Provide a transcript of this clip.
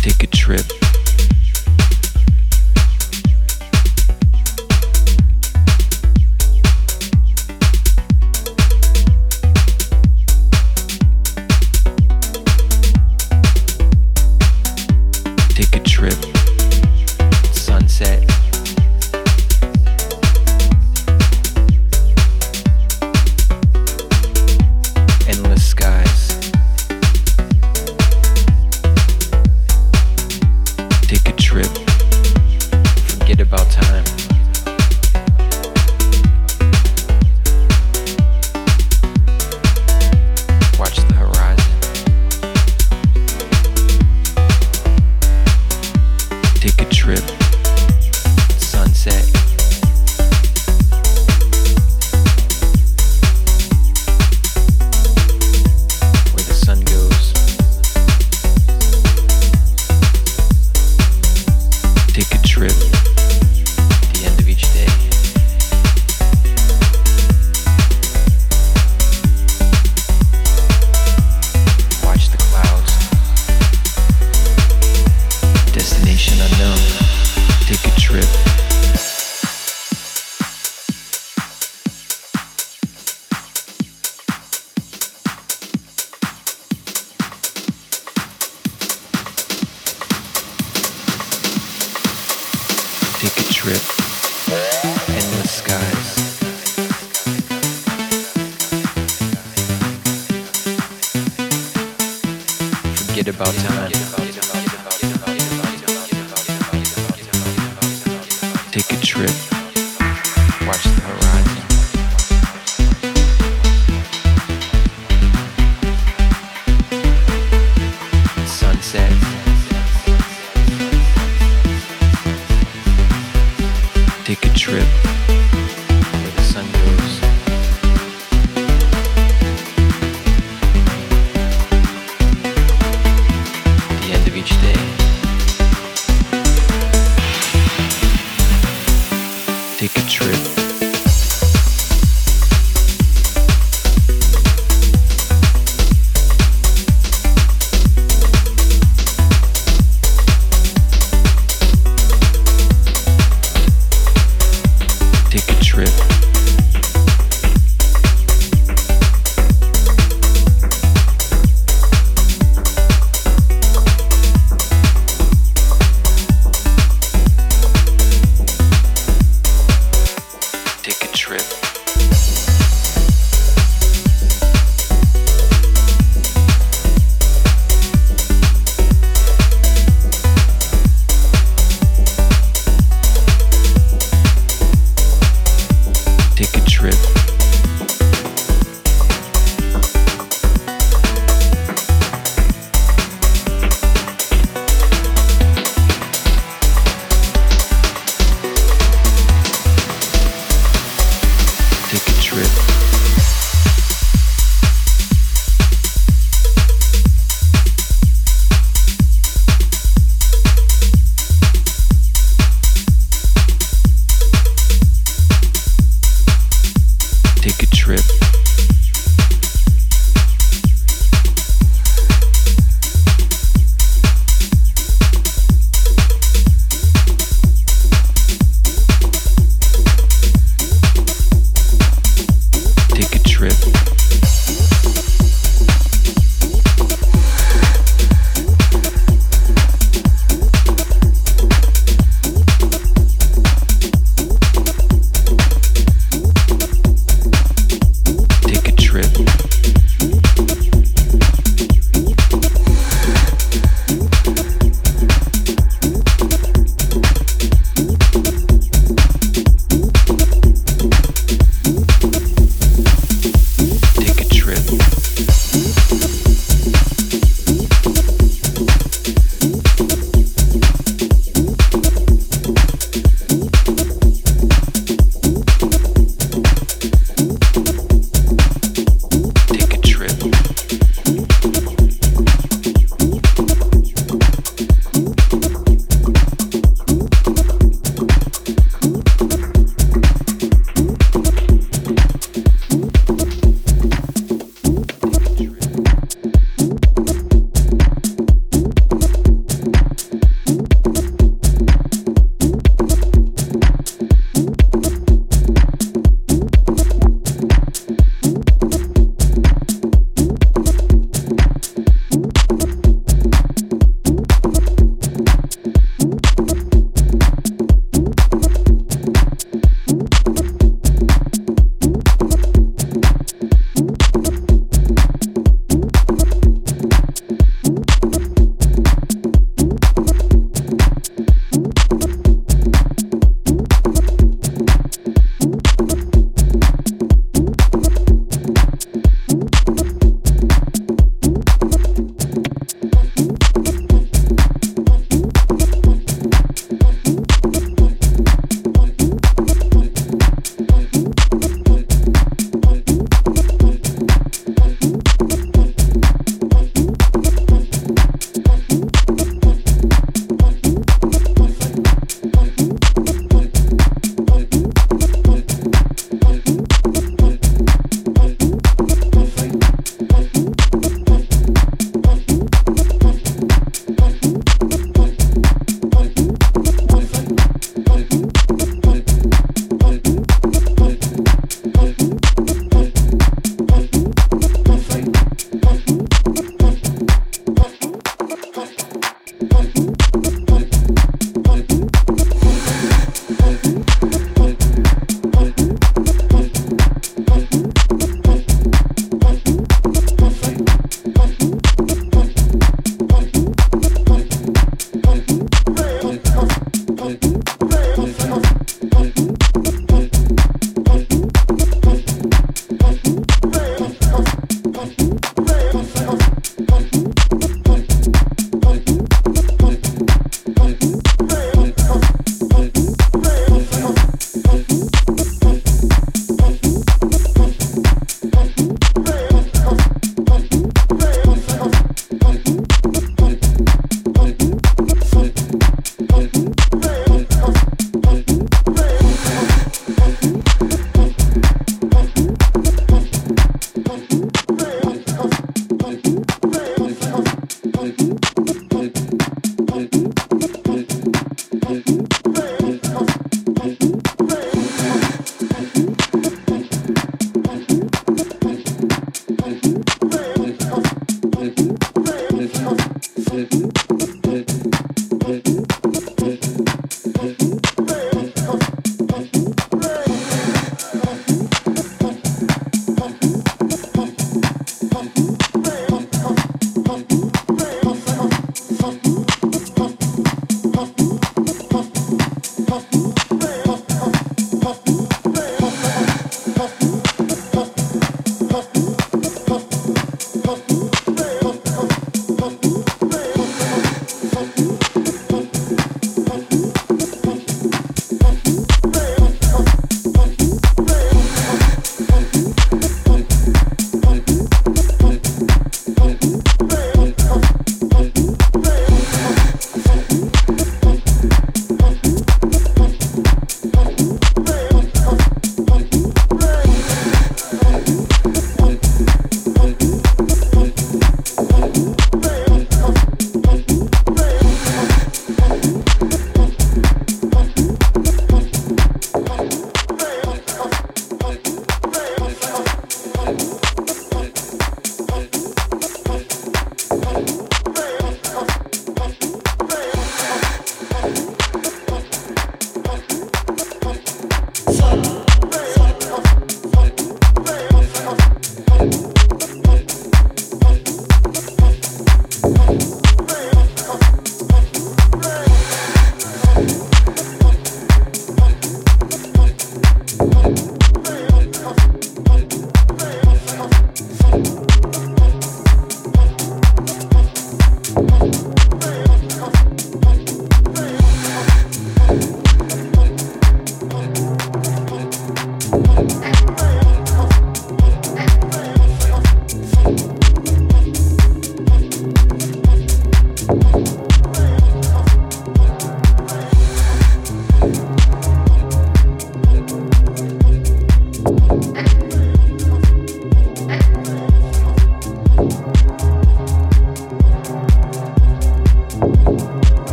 take a trip.